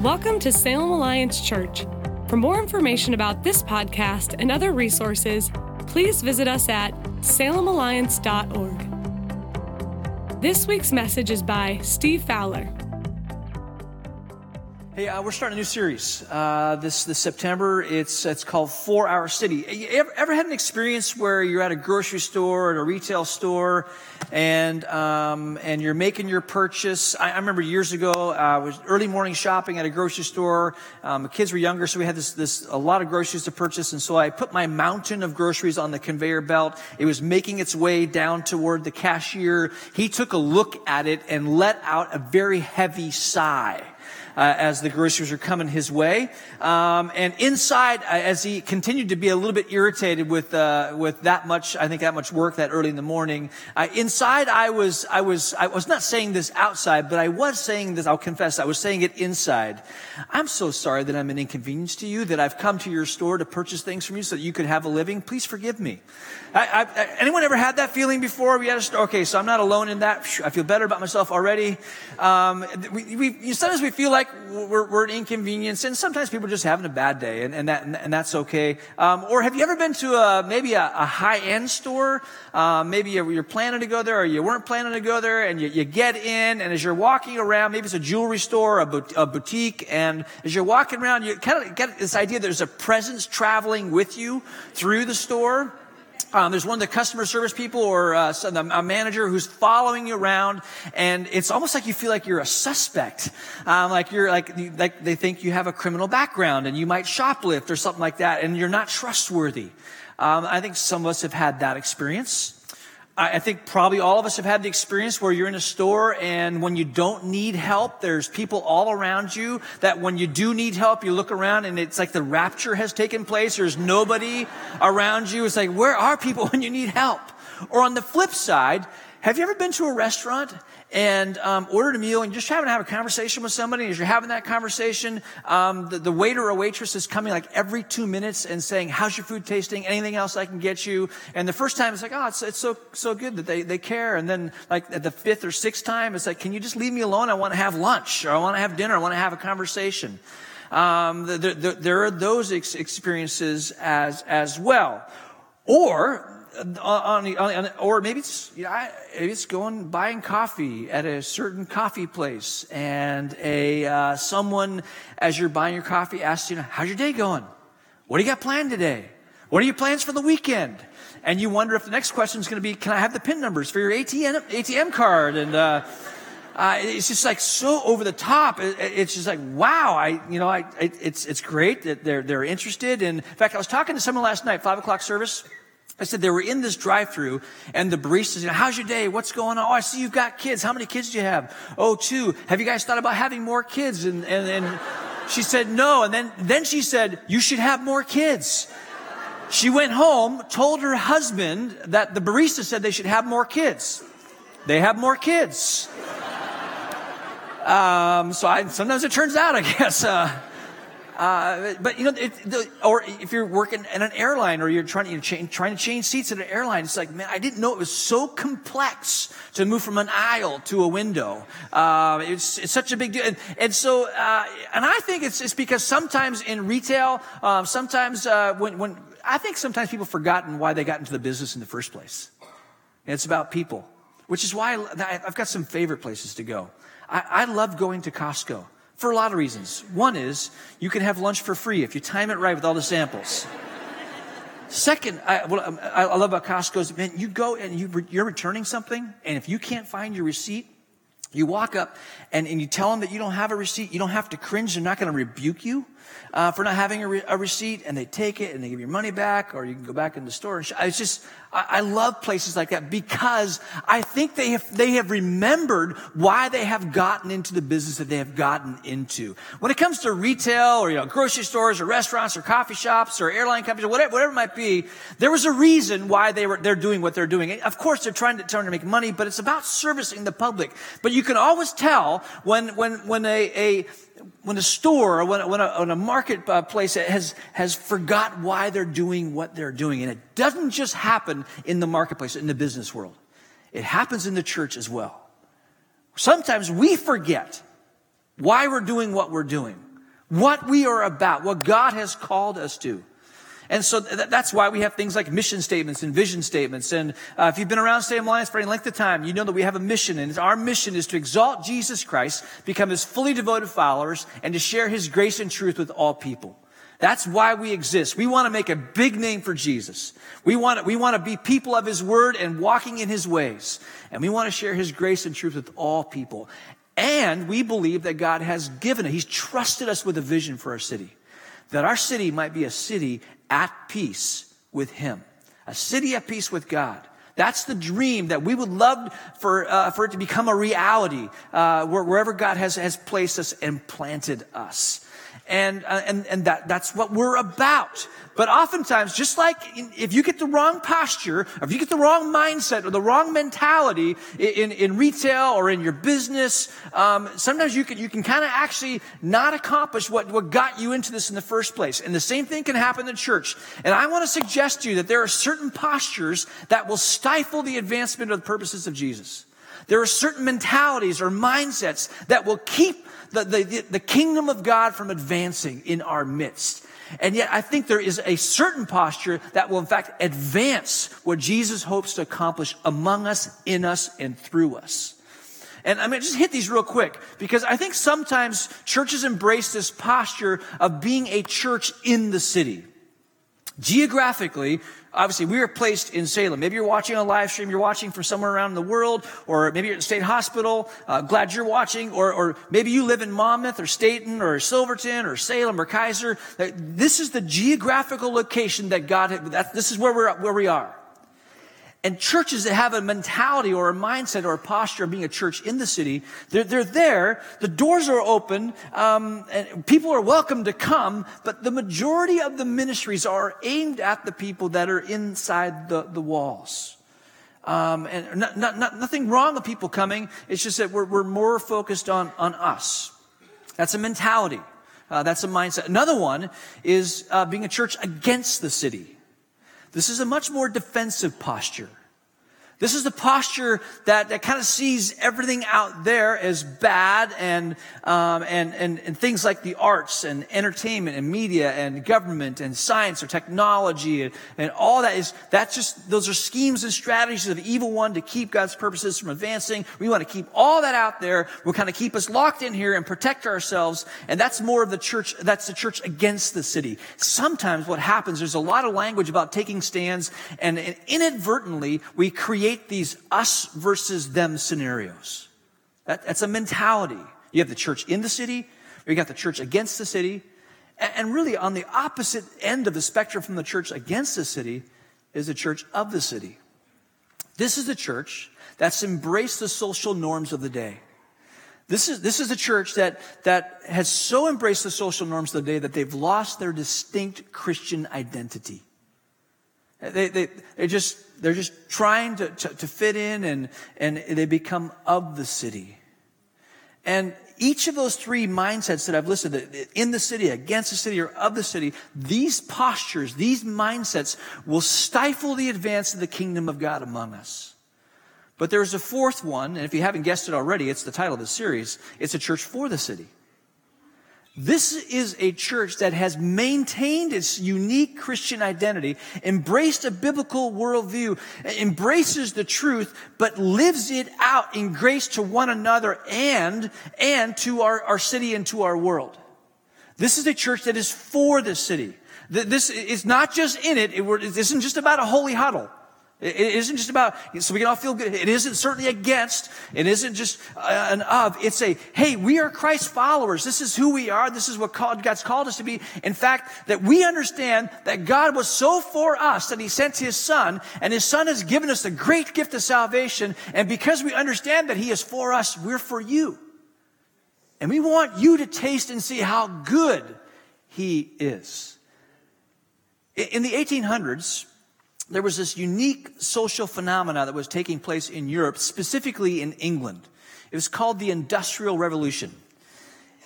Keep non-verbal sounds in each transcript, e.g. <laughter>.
Welcome to Salem Alliance Church. For more information about this podcast and other resources, please visit us at salemalliance.org. This week's message is by Steve Fowler. Hey, uh, we're starting a new series uh, this this September. It's it's called For Our City. Ever, ever had an experience where you're at a grocery store or a retail store, and um, and you're making your purchase? I, I remember years ago, uh, I was early morning shopping at a grocery store. Um, the kids were younger, so we had this this a lot of groceries to purchase, and so I put my mountain of groceries on the conveyor belt. It was making its way down toward the cashier. He took a look at it and let out a very heavy sigh uh, as the groceries are coming his way. Um, and inside, uh, as he continued to be a little bit irritated with uh, with that much, I think that much work that early in the morning. Uh, inside, I was I was I was not saying this outside, but I was saying this. I'll confess, I was saying it inside. I'm so sorry that I'm an inconvenience to you. That I've come to your store to purchase things from you so that you could have a living. Please forgive me. I, I, anyone ever had that feeling before? We had a store. Okay, so I'm not alone in that. I feel better about myself already. Um, we, we, sometimes we feel like we're, we're, an inconvenience, and sometimes people are just having a bad day, and, and that and that's okay. Um, or have you ever been to a maybe a, a high end store? Uh, maybe you're planning to go there, or you weren't planning to go there, and you, you get in, and as you're walking around, maybe it's a jewelry store, a, a boutique, and as you're walking around, you kind of get this idea there's a presence traveling with you through the store. Um, there's one of the customer service people or uh, a manager who's following you around, and it's almost like you feel like you're a suspect. Um, like you're like like they think you have a criminal background and you might shoplift or something like that, and you're not trustworthy. Um, I think some of us have had that experience. I think probably all of us have had the experience where you're in a store and when you don't need help, there's people all around you that when you do need help, you look around and it's like the rapture has taken place. There's nobody around you. It's like, where are people <laughs> when you need help? Or on the flip side, have you ever been to a restaurant and um, ordered a meal and just having to have a conversation with somebody. As you're having that conversation, um, the, the, waiter or waitress is coming like every two minutes and saying, "How's your food tasting? Anything else I can get you?" And the first time it's like, "Oh, it's, it's so so good that they they care." And then like at the fifth or sixth time, it's like, "Can you just leave me alone? I want to have lunch or I want to have dinner. I want to have a conversation." Um, the, the, there are those ex- experiences as as well, or on, on, or maybe it's, you know, maybe it's going buying coffee at a certain coffee place, and a uh, someone as you're buying your coffee asks you, "How's your day going? What do you got planned today? What are your plans for the weekend?" And you wonder if the next question is going to be, "Can I have the pin numbers for your ATM ATM card?" And uh, uh, it's just like so over the top. It, it's just like, wow, I, you know, I, it, it's, it's great that they're, they're interested. And in fact, I was talking to someone last night, five o'clock service. I said they were in this drive-through and the barista said, how's your day? What's going on? Oh, I see you've got kids. How many kids do you have? Oh, two. Have you guys thought about having more kids? And, and, and she said, no. And then, then she said, you should have more kids. She went home, told her husband that the barista said they should have more kids. They have more kids. Um, so I, sometimes it turns out, I guess, uh, uh, but you know, it, the, or if you're working at an airline or you're trying to, you know trying to change seats at an airline, it's like, man, I didn't know it was so complex to move from an aisle to a window. Uh, it's, it's such a big deal. And, and so, uh, and I think it's, it's because sometimes in retail, um, sometimes uh, when, when, I think sometimes people forgotten why they got into the business in the first place. And it's about people, which is why I, I've got some favorite places to go. I, I love going to Costco for a lot of reasons. One is you can have lunch for free if you time it right with all the samples. Second, I, what um, I love about Costco is, man, you go and you, you're returning something, and if you can't find your receipt, you walk up and, and you tell them that you don't have a receipt. You don't have to cringe. They're not going to rebuke you uh, for not having a, re- a, receipt, and they take it and they give your money back, or you can go back in the store. It's just, I, I love places like that because I think they have they have remembered why they have gotten into the business that they have gotten into. When it comes to retail, or you know, grocery stores, or restaurants, or coffee shops, or airline companies, or whatever, whatever it might be, there was a reason why they were they're doing what they're doing. Of course, they're trying to trying to make money, but it's about servicing the public. But you can always tell when when when a, a when a store or when, when, a, when a marketplace has, has forgot why they're doing what they're doing. And it doesn't just happen in the marketplace, in the business world. It happens in the church as well. Sometimes we forget why we're doing what we're doing. what we are about, what God has called us to. And so th- that's why we have things like mission statements and vision statements. And uh, if you've been around Salem Alliance for any length of time, you know that we have a mission. And our mission is to exalt Jesus Christ, become his fully devoted followers, and to share his grace and truth with all people. That's why we exist. We want to make a big name for Jesus. We want to, we want to be people of his word and walking in his ways. And we want to share his grace and truth with all people. And we believe that God has given it. He's trusted us with a vision for our city. That our city might be a city at peace with Him, a city at peace with God. That's the dream that we would love for, uh, for it to become a reality uh, wherever God has, has placed us and planted us. And, uh, and, and that, that's what we're about. But oftentimes, just like in, if you get the wrong posture, or if you get the wrong mindset or the wrong mentality in, in retail or in your business, um, sometimes you can, you can kind of actually not accomplish what, what got you into this in the first place. And the same thing can happen in the church. And I want to suggest to you that there are certain postures that will stifle the advancement of the purposes of Jesus. There are certain mentalities or mindsets that will keep the, the, the kingdom of God from advancing in our midst. And yet I think there is a certain posture that will in fact advance what Jesus hopes to accomplish among us, in us, and through us. And I'm going to just hit these real quick because I think sometimes churches embrace this posture of being a church in the city. Geographically, obviously we are placed in Salem. Maybe you're watching on live stream, you're watching from somewhere around the world, or maybe you're at state hospital. Uh, glad you're watching, or, or maybe you live in Monmouth or Stayton or Silverton or Salem or Keizer. This is the geographical location that God. That, this is where we're where we are. And churches that have a mentality or a mindset or a posture of being a church in the city, they're, they're there, the doors are open, um, and people are welcome to come, but the majority of the ministries are aimed at the people that are inside the, the walls. Um, and not, not, not, nothing wrong with people coming, it's just that we're, we're more focused on, on us. That's a mentality. Uh, that's a mindset. Another one is uh, being a church against the city. This is a much more defensive posture. This is the posture that, that kind of sees everything out there as bad and, um, and, and, and things like the arts and entertainment and media and government and science or technology and, and all that is, that's just, those are schemes and strategies of the evil one to keep God's purposes from advancing. We want to keep all that out there. We'll kind of keep us locked in here and protect ourselves. And that's more of the church, that's the church against the city. Sometimes what happens, there's a lot of language about taking stands and, and inadvertently we create create these us versus them scenarios. That, that's a mentality. You have the church in the city, you got the church against the city. And, and really, on the opposite end of the spectrum from the church against the city is the church of the city. This is the church that's embraced the social norms of the day. This is, this is a church that, that has so embraced the social norms of the day that they've lost their distinct Christian identity. They, they, they just, they're just trying to, to, to fit in and, and they become of the city. And each of those three mindsets that I've listed, in the city, against the city, or of the city, these postures, these mindsets will stifle the advance of the kingdom of God among us. But there's a fourth one, and if you haven't guessed it already, it's the title of the series. It's a church for the city. This is a church that has maintained its unique Christian identity, embraced a biblical worldview, embraces the truth, but lives it out in grace to one another and, and to our, our city and to our world. This is a church that is for the city. This is not just in it. It isn't just about a holy huddle. It isn't just about, so we can all feel good. It isn't certainly against. It isn't just uh, an of. It's a, hey, we are Christ followers. This is who we are. This is what God's called us to be. In fact, that we understand that God was so for us that he sent his son and his son has given us the great gift of salvation. And because we understand that he is for us, we're for you. And we want you to taste and see how good he is. In the 1800s, there was this unique social phenomena that was taking place in Europe, specifically in England. It was called the Industrial Revolution.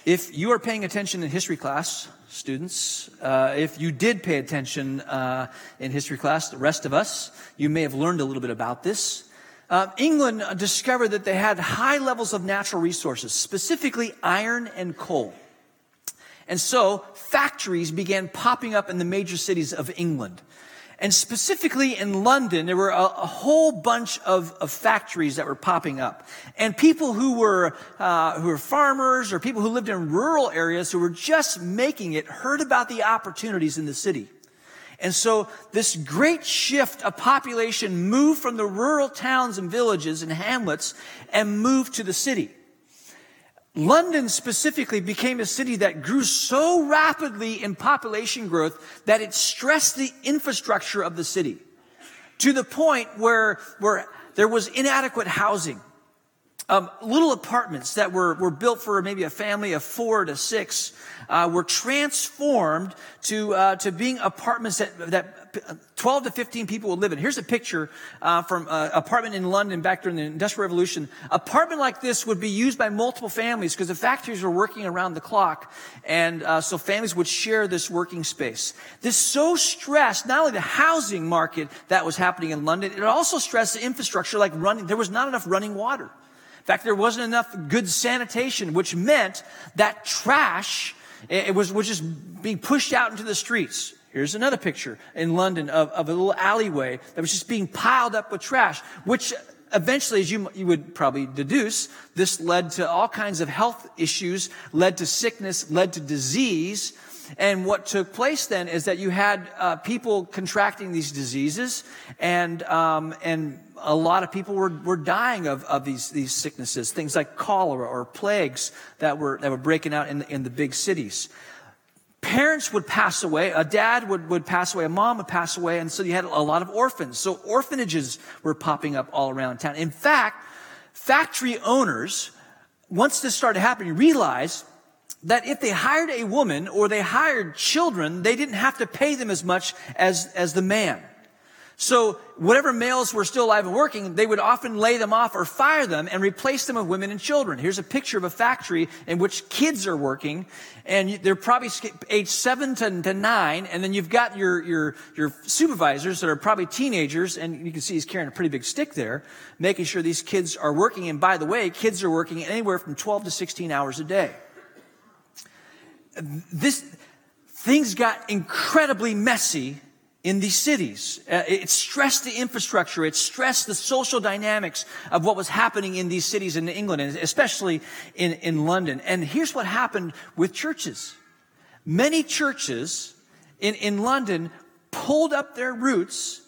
If you are paying attention in history class, students, uh, if you did pay attention uh, in history class, the rest of us, you may have learned a little bit about this. Uh, England discovered that they had high levels of natural resources, specifically iron and coal. And so factories began popping up in the major cities of England. And specifically in London, there were a, a whole bunch of, of, factories that were popping up. And people who were, uh, who were farmers or people who lived in rural areas who were just making it heard about the opportunities in the city. And so this great shift of population moved from the rural towns and villages and hamlets and moved to the city. London specifically became a city that grew so rapidly in population growth that it stressed the infrastructure of the city to the point where, where there was inadequate housing. Um, little apartments that were, were built for maybe a family of four to six uh, were transformed to uh, to being apartments that that 12 to 15 people would live in. Here's a picture uh, from an uh, apartment in London back during the Industrial Revolution. Apartment like this would be used by multiple families because the factories were working around the clock, and uh, so families would share this working space. This so stressed not only the housing market that was happening in London, it also stressed the infrastructure like running. There was not enough running water. In fact, there wasn't enough good sanitation, which meant that trash eh, it was, was just being pushed out into the streets. Here's another picture in London of, of a little alleyway that was just being piled up with trash, which eventually, as you, you would probably deduce, this led to all kinds of health issues, led to sickness, led to disease. And what took place then is that you had uh, people contracting these diseases, and um, and a lot of people were, were dying of, of these, these sicknesses, things like cholera or plagues that were, that were breaking out in the, in the big cities. Parents would pass away, a dad would, would pass away, a mom would pass away, and so you had a lot of orphans. So orphanages were popping up all around town. In fact, factory owners, once this started happening, realized that if they hired a woman or they hired children, they didn't have to pay them as much as, as the man. So whatever males were still alive and working, they would often lay them off or fire them and replace them with women and children. Here's a picture of a factory in which kids are working and they're probably age seven to, nine. And then you've got your, your, your supervisors that are probably teenagers. And you can see he's carrying a pretty big stick there, making sure these kids are working. And by the way, kids are working anywhere from 12 to 16 hours a day. This, things got incredibly messy in these cities. Uh, it stressed the infrastructure. It stressed the social dynamics of what was happening in these cities in England, and especially in, in London. And here's what happened with churches. Many churches in, in London pulled up their roots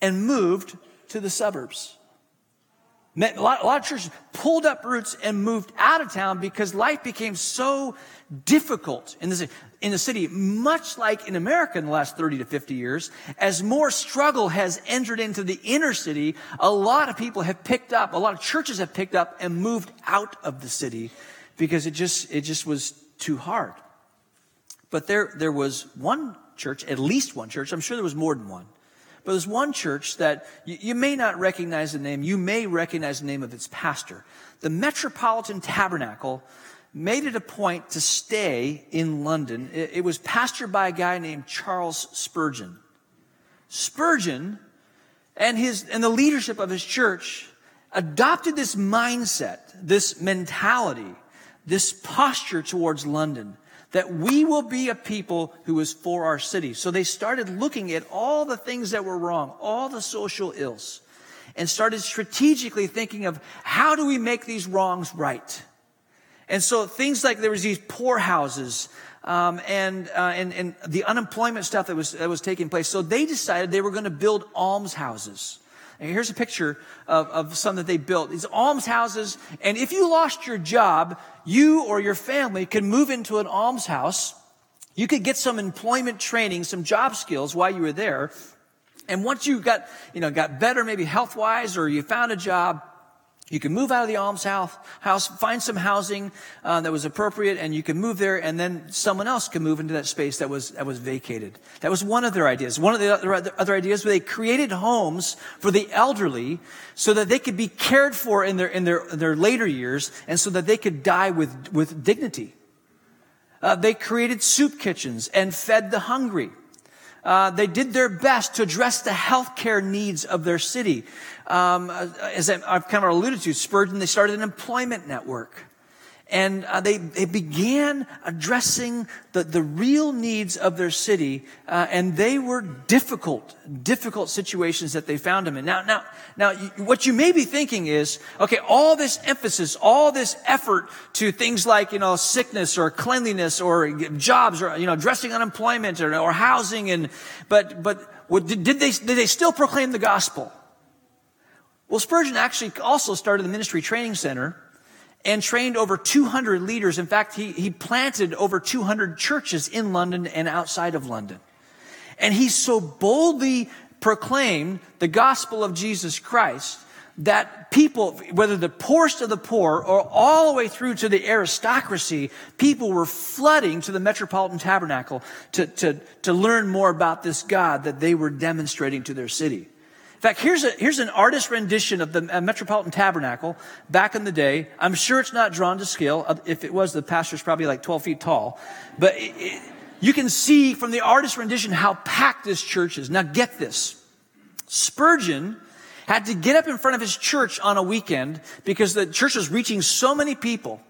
and moved to the suburbs. A lot, of churches pulled up roots and moved out of town because life became so difficult in the city in the city, much like in America in the last 30 to 50 years, as more struggle has entered into the inner city, a lot of people have picked up, a lot of churches have picked up and moved out of the city because it just, it just was too hard. But there, there was one church, at least one church, I'm sure there was more than one, but there's one church that you, you may not recognize the name, you may recognize the name of its pastor. The Metropolitan Tabernacle made it a point to stay in London. It, it was pastored by a guy named Charles Spurgeon. Spurgeon and his, and the leadership of his church adopted this mindset, this mentality, this posture towards London that we will be a people who is for our city. So they started looking at all the things that were wrong, all the social ills, and started strategically thinking of how do we make these wrongs right? And so things like there was these poorhouses, um, and, uh, and, and the unemployment stuff that was, that was taking place. So they decided they were going to build almshouses. And here's a picture of, of some that they built. These almshouses. And if you lost your job, you or your family could move into an almshouse. You could get some employment training, some job skills while you were there. And once you got, you know, got better, maybe health wise, or you found a job, you can move out of the almshouse, house, find some housing uh, that was appropriate, and you can move there, and then someone else can move into that space that was that was vacated. That was one of their ideas. One of the other, other ideas where they created homes for the elderly, so that they could be cared for in their in their their later years, and so that they could die with with dignity. Uh, they created soup kitchens and fed the hungry. Uh, they did their best to address the healthcare needs of their city. Um, as I've kind of alluded to, Spurgeon, they started an employment network. and uh, they, they began addressing the, the real needs of their city, uh, and they were difficult, difficult situations that they found them in. Now, now, now, what you may be thinking is, okay, all this emphasis, all this effort to things like, you know, sickness or cleanliness or jobs or, you know, addressing unemployment or, or housing and, but, but, did they, did they still proclaim the gospel? Well, Spurgeon actually also started the ministry training center and trained over 200 leaders. In fact, he, he planted over 200 churches in London and outside of London. And he so boldly proclaimed the gospel of Jesus Christ that people, whether the poorest of the poor or all the way through to the aristocracy, people were flooding to the Metropolitan Tabernacle to, to, to learn more about this God that they were demonstrating to their city. In fact, here's, a, here's an artist rendition of the uh, Metropolitan Tabernacle back in the day. I'm sure it's not drawn to scale. Uh, if it was, the pastor's probably like 12 feet tall. But it, it, you can see from the artist rendition how packed this church is. Now get this. Spurgeon had to get up in front of his church on a weekend because the church was reaching so many people.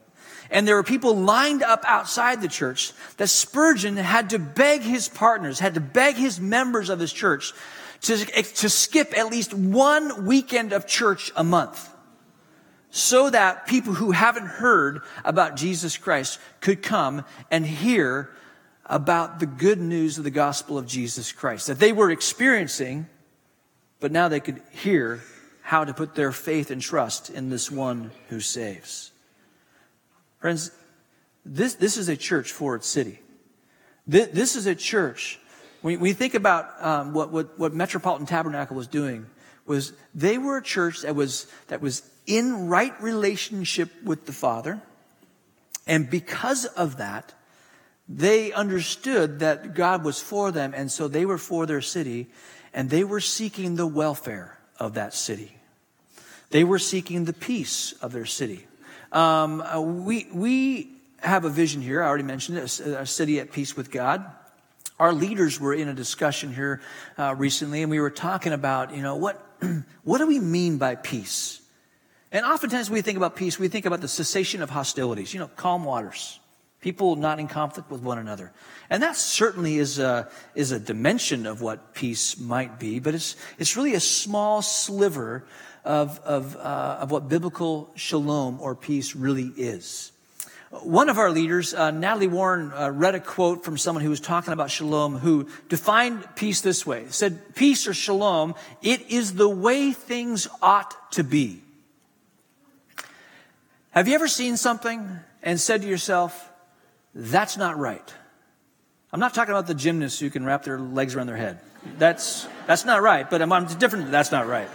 And there were people lined up outside the church that Spurgeon had to beg his partners, had to beg his members of his church to, to skip at least one weekend of church a month so that people who haven't heard about Jesus Christ could come and hear about the good news of the gospel of Jesus Christ that they were experiencing, but now they could hear how to put their faith and trust in this one who saves. Friends, this, this is a church for its city. This, this is a church when we think about um, what, what, what Metropolitan Tabernacle was doing, was they were a church that was, that was in right relationship with the Father. And because of that, they understood that God was for them, and so they were for their city, and they were seeking the welfare of that city. They were seeking the peace of their city. Um, uh, we, we have a vision here, I already mentioned it, a city at peace with God our leaders were in a discussion here uh, recently, and we were talking about, you know, what <clears throat> what do we mean by peace? And oftentimes we think about peace, we think about the cessation of hostilities, you know, calm waters, people not in conflict with one another, and that certainly is a is a dimension of what peace might be, but it's it's really a small sliver of of uh, of what biblical shalom or peace really is. One of our leaders, uh, Natalie Warren, uh, read a quote from someone who was talking about shalom who defined peace this way. said, peace or shalom, it is the way things ought to be. Have you ever seen something and said to yourself, that's not right? I'm not talking about the gymnasts who can wrap their legs around their head. That's, that's not right, but I'm, I'm different. That's not right.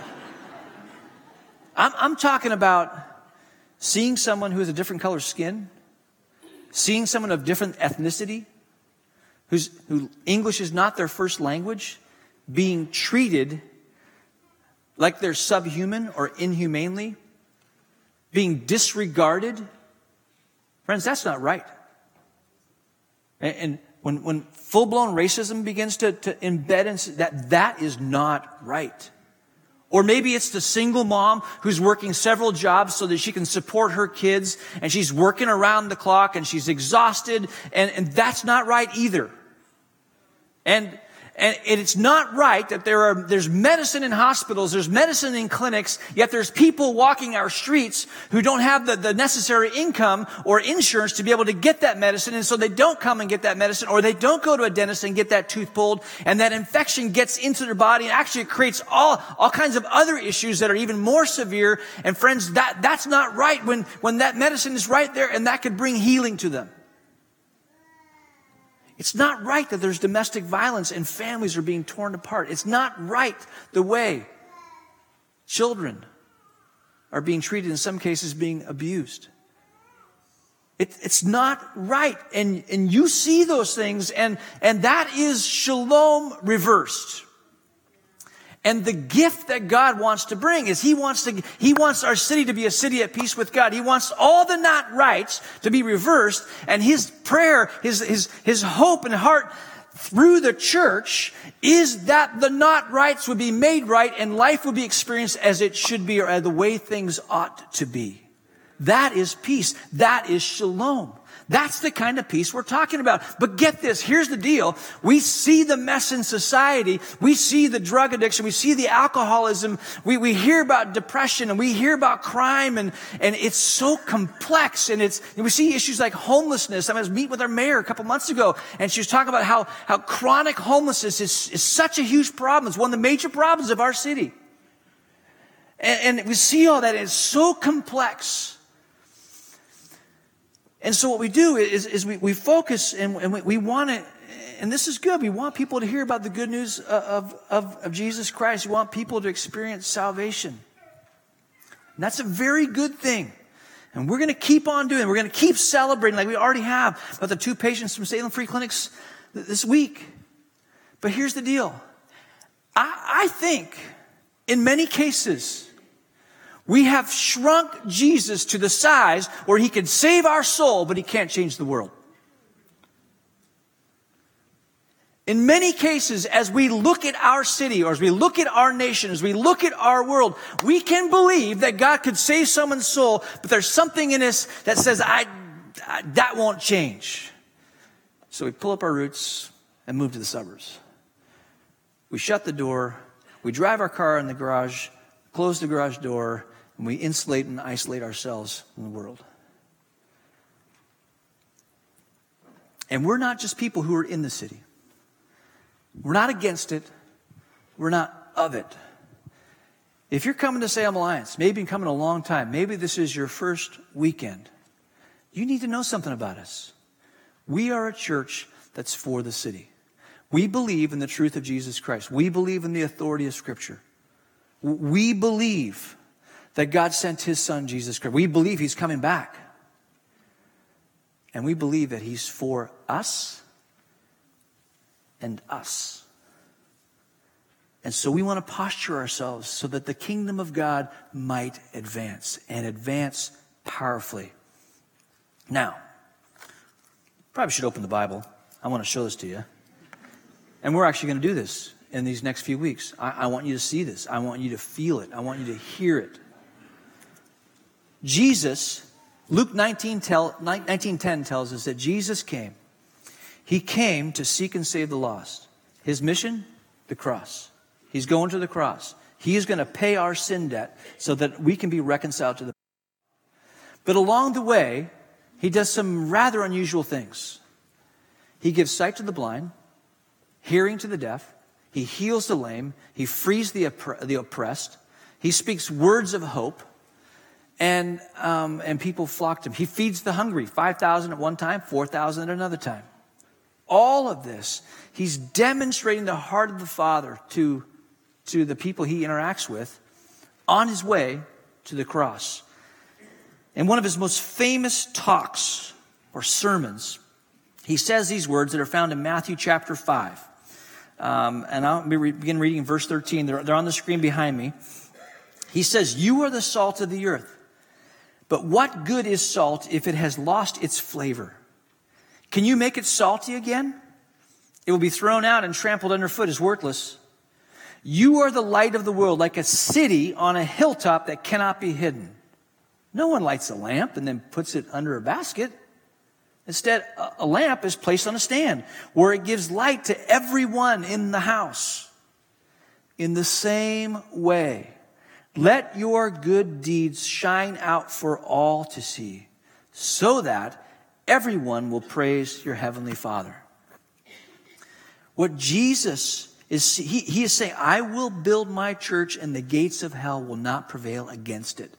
I'm, I'm talking about seeing someone who has a different color skin, seeing someone of different ethnicity, whose, who English is not their first language, being treated like they're subhuman or inhumanely, being disregarded. Friends, that's not right. And, and when, when full blown racism begins to, to embed in that, that is not right. Or maybe it's the single mom who's working several jobs so that she can support her kids and she's working around the clock and she's exhausted and, and that's not right either. And and it's not right that there are, there's medicine in hospitals, there's medicine in clinics, yet there's people walking our streets who don't have the, the necessary income or insurance to be able to get that medicine. And so they don't come and get that medicine or they don't go to a dentist and get that tooth pulled. And that infection gets into their body and actually creates all, all kinds of other issues that are even more severe. And friends, that, that's not right when, when that medicine is right there and that could bring healing to them. It's not right that there's domestic violence and families are being torn apart. It's not right the way children are being treated, in some cases, being abused. It, it's not right. And, and you see those things, and, and that is shalom reversed. And the gift that God wants to bring is He wants to, He wants our city to be a city at peace with God. He wants all the not rights to be reversed. And His prayer, His, His, His hope and heart through the church is that the not rights would be made right and life would be experienced as it should be or the way things ought to be. That is peace. That is shalom. That's the kind of peace we're talking about. But get this, here's the deal. We see the mess in society. We see the drug addiction. We see the alcoholism. We, we hear about depression and we hear about crime and, and it's so complex and it's, and we see issues like homelessness. I was meeting with our mayor a couple months ago and she was talking about how, how chronic homelessness is, is such a huge problem. It's one of the major problems of our city. And, and we see all that. It's so complex. And so what we do is, is we, we focus and, and we, we want to, and this is good. We want people to hear about the good news uh, of, of, of Jesus Christ. We want people to experience salvation. And that's a very good thing. And we're going to keep on doing it. We're going to keep celebrating like we already have about the two patients from Salem Free Clinics this week. But here's the deal. I, I think in many cases, we have shrunk Jesus to the size where he can save our soul, but he can't change the world. In many cases, as we look at our city or as we look at our nation, as we look at our world, we can believe that God could save someone's soul, but there's something in us that says, I, I that won't change. So we pull up our roots and move to the suburbs. We shut the door, we drive our car in the garage, close the garage door, and we insulate and isolate ourselves from the world. And we're not just people who are in the city. We're not against it. We're not of it. If you're coming to Salem Alliance, maybe you've coming a long time, maybe this is your first weekend, you need to know something about us. We are a church that's for the city. We believe in the truth of Jesus Christ. We believe in the authority of Scripture. We believe that God sent his son, Jesus Christ. We believe he's coming back. And we believe that he's for us and us. And so we want to posture ourselves so that the kingdom of God might advance and advance powerfully. Now, probably should open the Bible. I want to show this to you. And we're actually going to do this in these next few weeks. I, I want you to see this. I want you to feel it. I want you to hear it. Jesus, Luke 19, tell, 19.10 tells us that Jesus came. He came to seek and save the lost. His mission, the cross. He's going to the cross. He is going to pay our sin debt so that we can be reconciled to the But along the way, he does some rather unusual things. He gives sight to the blind, hearing to the deaf, he heals the lame, he frees the, the oppressed, he speaks words of hope, and, um, and people flock to him. He feeds the hungry, 5,000 at one time, 4,000 at another time. All of this, he's demonstrating the heart of the Father to, to the people he interacts with on his way to the cross. In one of his most famous talks or sermons, he says these words that are found in Matthew chapter 5. Um, and I'll begin reading verse 13. They're, they're on the screen behind me. He says, You are the salt of the earth. But what good is salt if it has lost its flavor? Can you make it salty again? It will be thrown out and trampled underfoot as worthless. You are the light of the world, like a city on a hilltop that cannot be hidden. No one lights a lamp and then puts it under a basket. Instead, a lamp is placed on a stand where it gives light to everyone in the house. In the same way, let your good deeds shine out for all to see, so that everyone will praise your heavenly Father. What Jesus is, he, he is saying, I will build my church and the gates of hell will not prevail against it.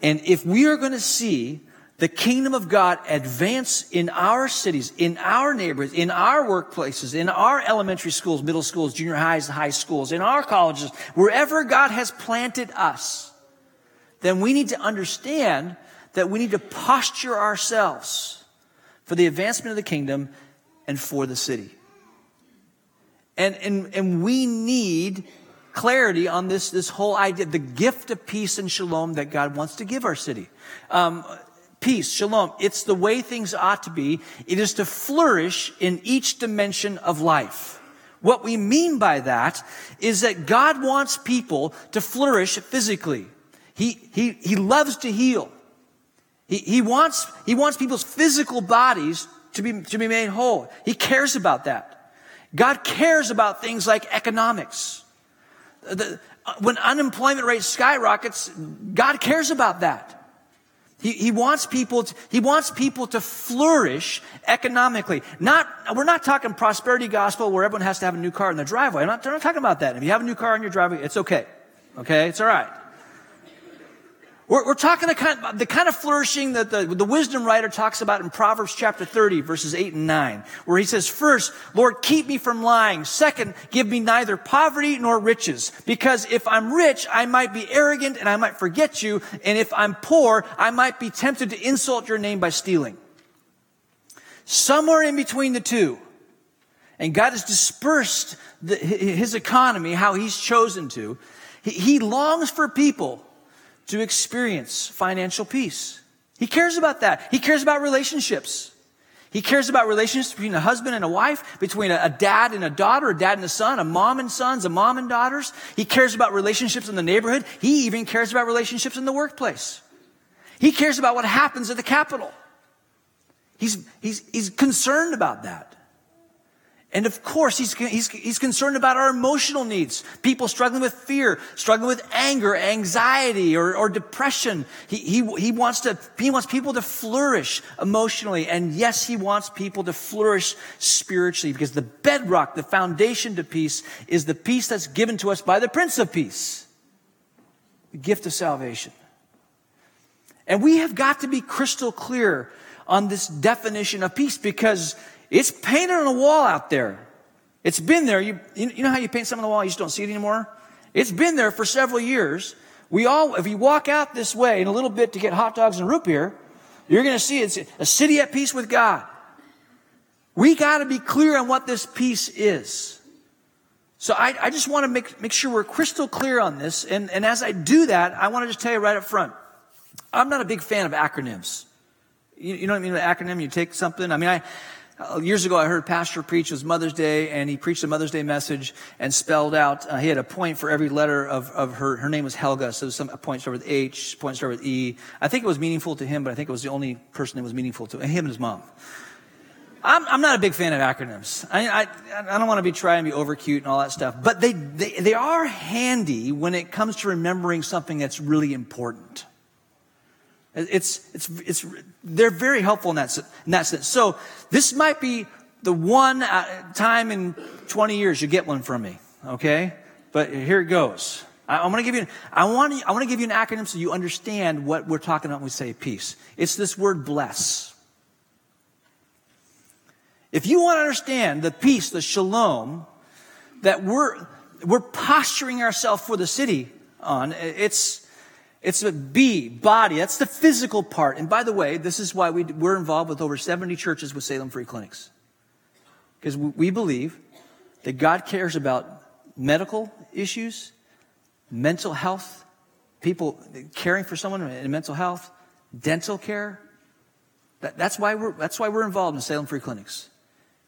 And if we are going to see the kingdom of God advance in our cities, in our neighborhoods, in our workplaces, in our elementary schools, middle schools, junior highs, high schools, in our colleges, wherever God has planted us, then we need to understand that we need to posture ourselves for the advancement of the kingdom and for the city. And, and, and we need clarity on this, this whole idea, the gift of peace and shalom that God wants to give our city. Um, peace, shalom. It's the way things ought to be. It is to flourish in each dimension of life. What we mean by that is that God wants people to flourish physically. He, he, he loves to heal. He, he, wants, he wants people's physical bodies to be, to be made whole. He cares about that. God cares about things like economics. The, uh, when unemployment rate skyrockets, God cares about that. He, he wants people to, he wants people to flourish economically. Not, we're not talking prosperity gospel where everyone has to have a new car in their driveway. I'm not, I'm not talking about that. If you have a new car in your driveway, it's okay. Okay? It's all right. We're, we're talking the kind, the kind of flourishing that the, the wisdom writer talks about in Proverbs chapter 30, verses 8 and 9, where he says, First, Lord, keep me from lying. Second, give me neither poverty nor riches. Because if I'm rich, I might be arrogant and I might forget you. And if I'm poor, I might be tempted to insult your name by stealing. Somewhere in between the two. And God has dispersed the, his economy, how he's chosen to. He, he longs for people to experience financial peace. He cares about that. He cares about relationships. He cares about relationships between a husband and a wife, between a, dad and a daughter, a dad and a son, a mom and sons, a mom and daughters. He cares about relationships in the neighborhood. He even cares about relationships in the workplace. He cares about what happens at the Capitol. He's, he's, he's concerned about that. And of course, he's, he's, he's concerned about our emotional needs. People struggling with fear, struggling with anger, anxiety, or, or depression. He, he, he, wants to, he wants people to flourish emotionally. And yes, he wants people to flourish spiritually because the bedrock, the foundation to peace is the peace that's given to us by the Prince of Peace. The gift of salvation. And we have got to be crystal clear on this definition of peace because it's painted on a wall out there. It's been there. You, you know how you paint something on the wall, you just don't see it anymore? It's been there for several years. We all, if you walk out this way in a little bit to get hot dogs and root beer, you're going to see it's a city at peace with God. We got to be clear on what this peace is. So I, I just want to make, make sure we're crystal clear on this. And, and as I do that, I want to just tell you right up front, I'm not a big fan of acronyms. You, you know what I mean? An acronym, you take something. I mean, I, uh, years ago, I heard pastor preach. It was Mother's Day, and he preached a Mother's Day message and spelled out. Uh, he had a point for every letter of, of her. Her name was Helga, so some point started with H, point started with E. I think it was meaningful to him, but I think it was the only person it was meaningful to him and his mom. I'm, I'm not a big fan of acronyms. I, I, I don't want to be trying to be over cute and all that stuff, but they, they, they are handy when it comes to remembering something that's really important. It's, it's, it's, they're very helpful in that, in that sense. So this might be the one uh, time in 20 years you get one from me. Okay. But here it goes. I, am going to give you, I want to, I want to give you an acronym so you understand what we're talking about when we say peace. It's this word bless. If you want to understand the peace, the shalom that we're, we're posturing ourselves for the city on, it's, it's a B, body. That's the physical part. And by the way, this is why we, we're involved with over 70 churches with Salem Free Clinics. Because we believe that God cares about medical issues, mental health, people caring for someone in mental health, dental care. That, that's, why we're, that's why we're involved in Salem Free Clinics.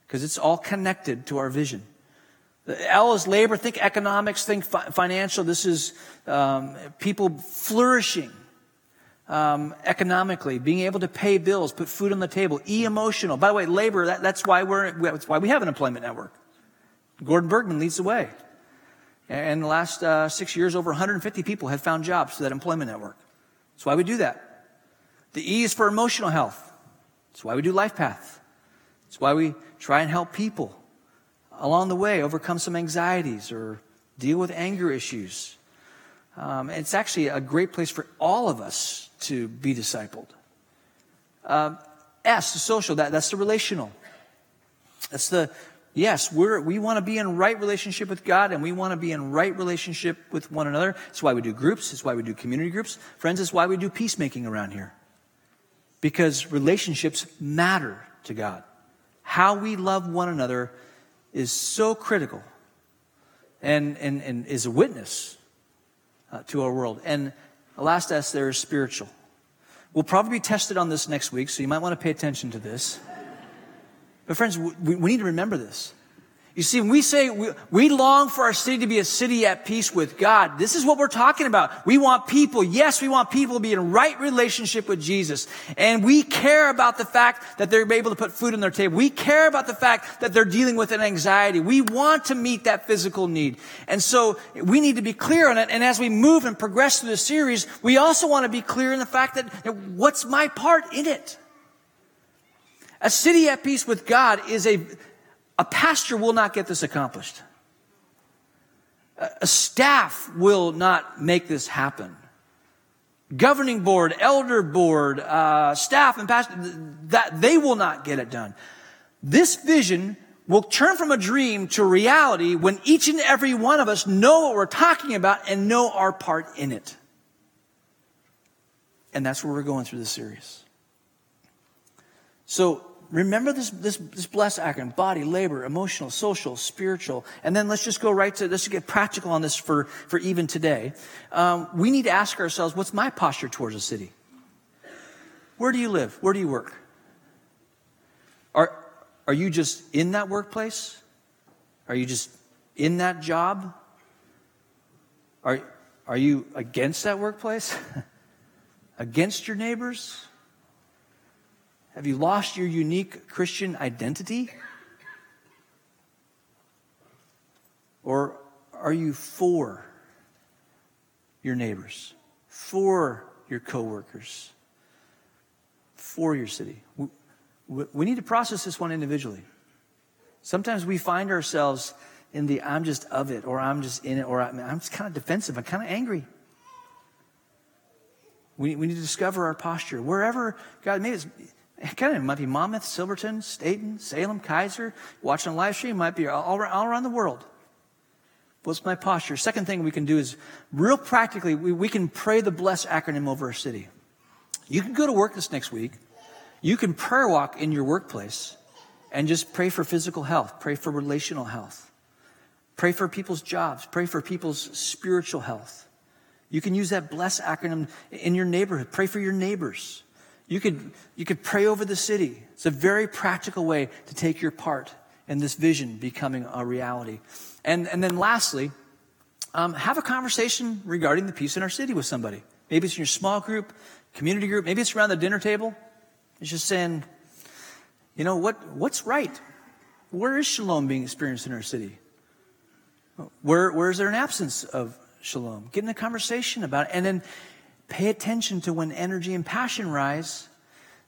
Because it's all connected to our vision. L is labor. Think economics. Think fi- financial. This is um, people flourishing um, economically, being able to pay bills, put food on the table. E emotional. By the way, labor. That, that's why we're. That's why we have an employment network. Gordon Bergman leads the way. And in the last uh, six years, over 150 people have found jobs through that employment network. That's why we do that. The E is for emotional health. That's why we do Life LifePath. That's why we try and help people along the way overcome some anxieties or deal with anger issues. Um, it's actually a great place for all of us to be discipled. Um, S, the social, that, that's the relational. That's the, yes, we're, we want to be in right relationship with God and we want to be in right relationship with one another. That's why we do groups. It's why we do community groups. Friends, it's why we do peacemaking around here. Because relationships matter to God. How we love one another is so critical and, and, and is a witness uh, to our world. And last S there is spiritual. We'll probably be tested on this next week, so you might want to pay attention to this. But, friends, we, we need to remember this. You see, when we say we, we, long for our city to be a city at peace with God, this is what we're talking about. We want people, yes, we want people to be in right relationship with Jesus. And we care about the fact that they're able to put food on their table. We care about the fact that they're dealing with an anxiety. We want to meet that physical need. And so we need to be clear on it. And as we move and progress through the series, we also want to be clear in the fact that what's my part in it? A city at peace with God is a, a pastor will not get this accomplished. A staff will not make this happen. Governing board, elder board, uh, staff, and pastor, that they will not get it done. This vision will turn from a dream to reality when each and every one of us know what we're talking about and know our part in it. And that's where we're going through this series. So remember this, this, this blessed acronym body, labor, emotional, social, spiritual. And then let's just go right to, let's get practical on this for, for even today. Um, we need to ask ourselves what's my posture towards a city? Where do you live? Where do you work? Are, are you just in that workplace? Are you just in that job? Are, are you against that workplace? <laughs> against your neighbors? Have you lost your unique Christian identity? Or are you for your neighbors, for your coworkers, for your city? We, need to process this one individually. Sometimes we find ourselves in the I'm just of it, or I'm just in it, or I'm, just kind of defensive, I'm kind of angry. We, we need to discover our posture. Wherever God made us, <laughs> Kind of, it might be Monmouth, Silverton, Stayton, Salem, Keizer. Watching a live stream might be all, all around the world. What's my posture? Second thing we can do is, real practically, we, we can pray the bless acronym over our city. You can go to work this next week. You can prayer walk in your workplace and just pray for physical health, pray for relational health, pray for people's jobs, pray for people's spiritual health. You can use that bless acronym in your neighborhood. Pray for your neighbors. You could, you could pray over the city. It's a very practical way to take your part in this vision becoming a reality. And, and then lastly, um, have a conversation regarding the peace in our city with somebody. Maybe it's in your small group, community group, maybe it's around the dinner table. It's just saying, you know, what, what's right? Where is shalom being experienced in our city? Where, where is there an absence of shalom? Get in a conversation about it. And then pay attention to when energy and passion rise.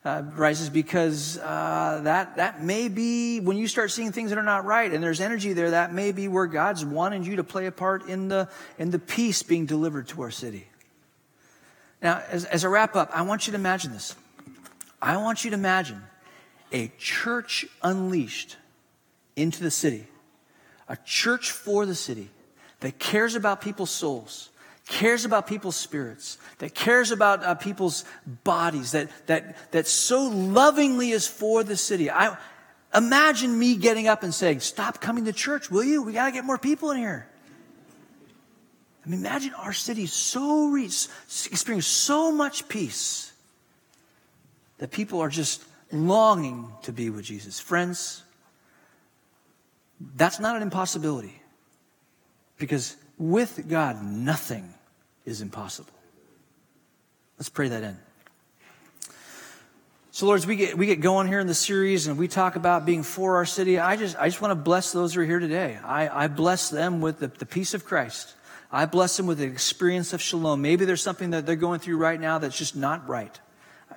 Uh, rises because uh, that that may be when you start seeing things that are not right and there's energy there that may be where God's wanted you to play a part in the in the peace being delivered to our city. Now, as, as a wrap up, I want you to imagine this. I want you to imagine a church unleashed into the city, a church for the city that cares about people's souls, cares about people's spirits, that cares about uh, people's bodies, that, that, that so lovingly is for the city. I, imagine me getting up and saying, Stop coming to church, will you? We got to get more people in here. I mean, imagine our city so rich, experiencing so much peace that people are just longing to be with Jesus. Friends, that's not an impossibility because with God, nothing is impossible. Let's pray that in. So, Lord, as we get, we get going here in the series and we talk about being for our city, I just, I just want to bless those who are here today. I, I bless them with the, the peace of Christ. I bless them with the experience of shalom. Maybe there's something that they're going through right now that's just not right.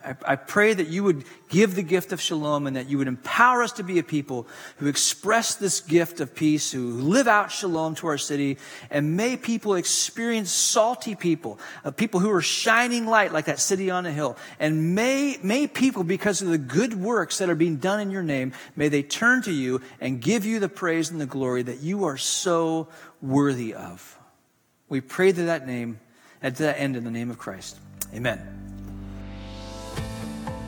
I, I pray that you would give the gift of shalom and that you would empower us to be a people who express this gift of peace, who live out shalom to our city. And may people experience salty people, uh, people who are shining light like that city on a hill. And may, may people, because of the good works that are being done in your name, may they turn to you and give you the praise and the glory that you are so worthy of. We pray to that name, to that end in the name of Christ. Amen.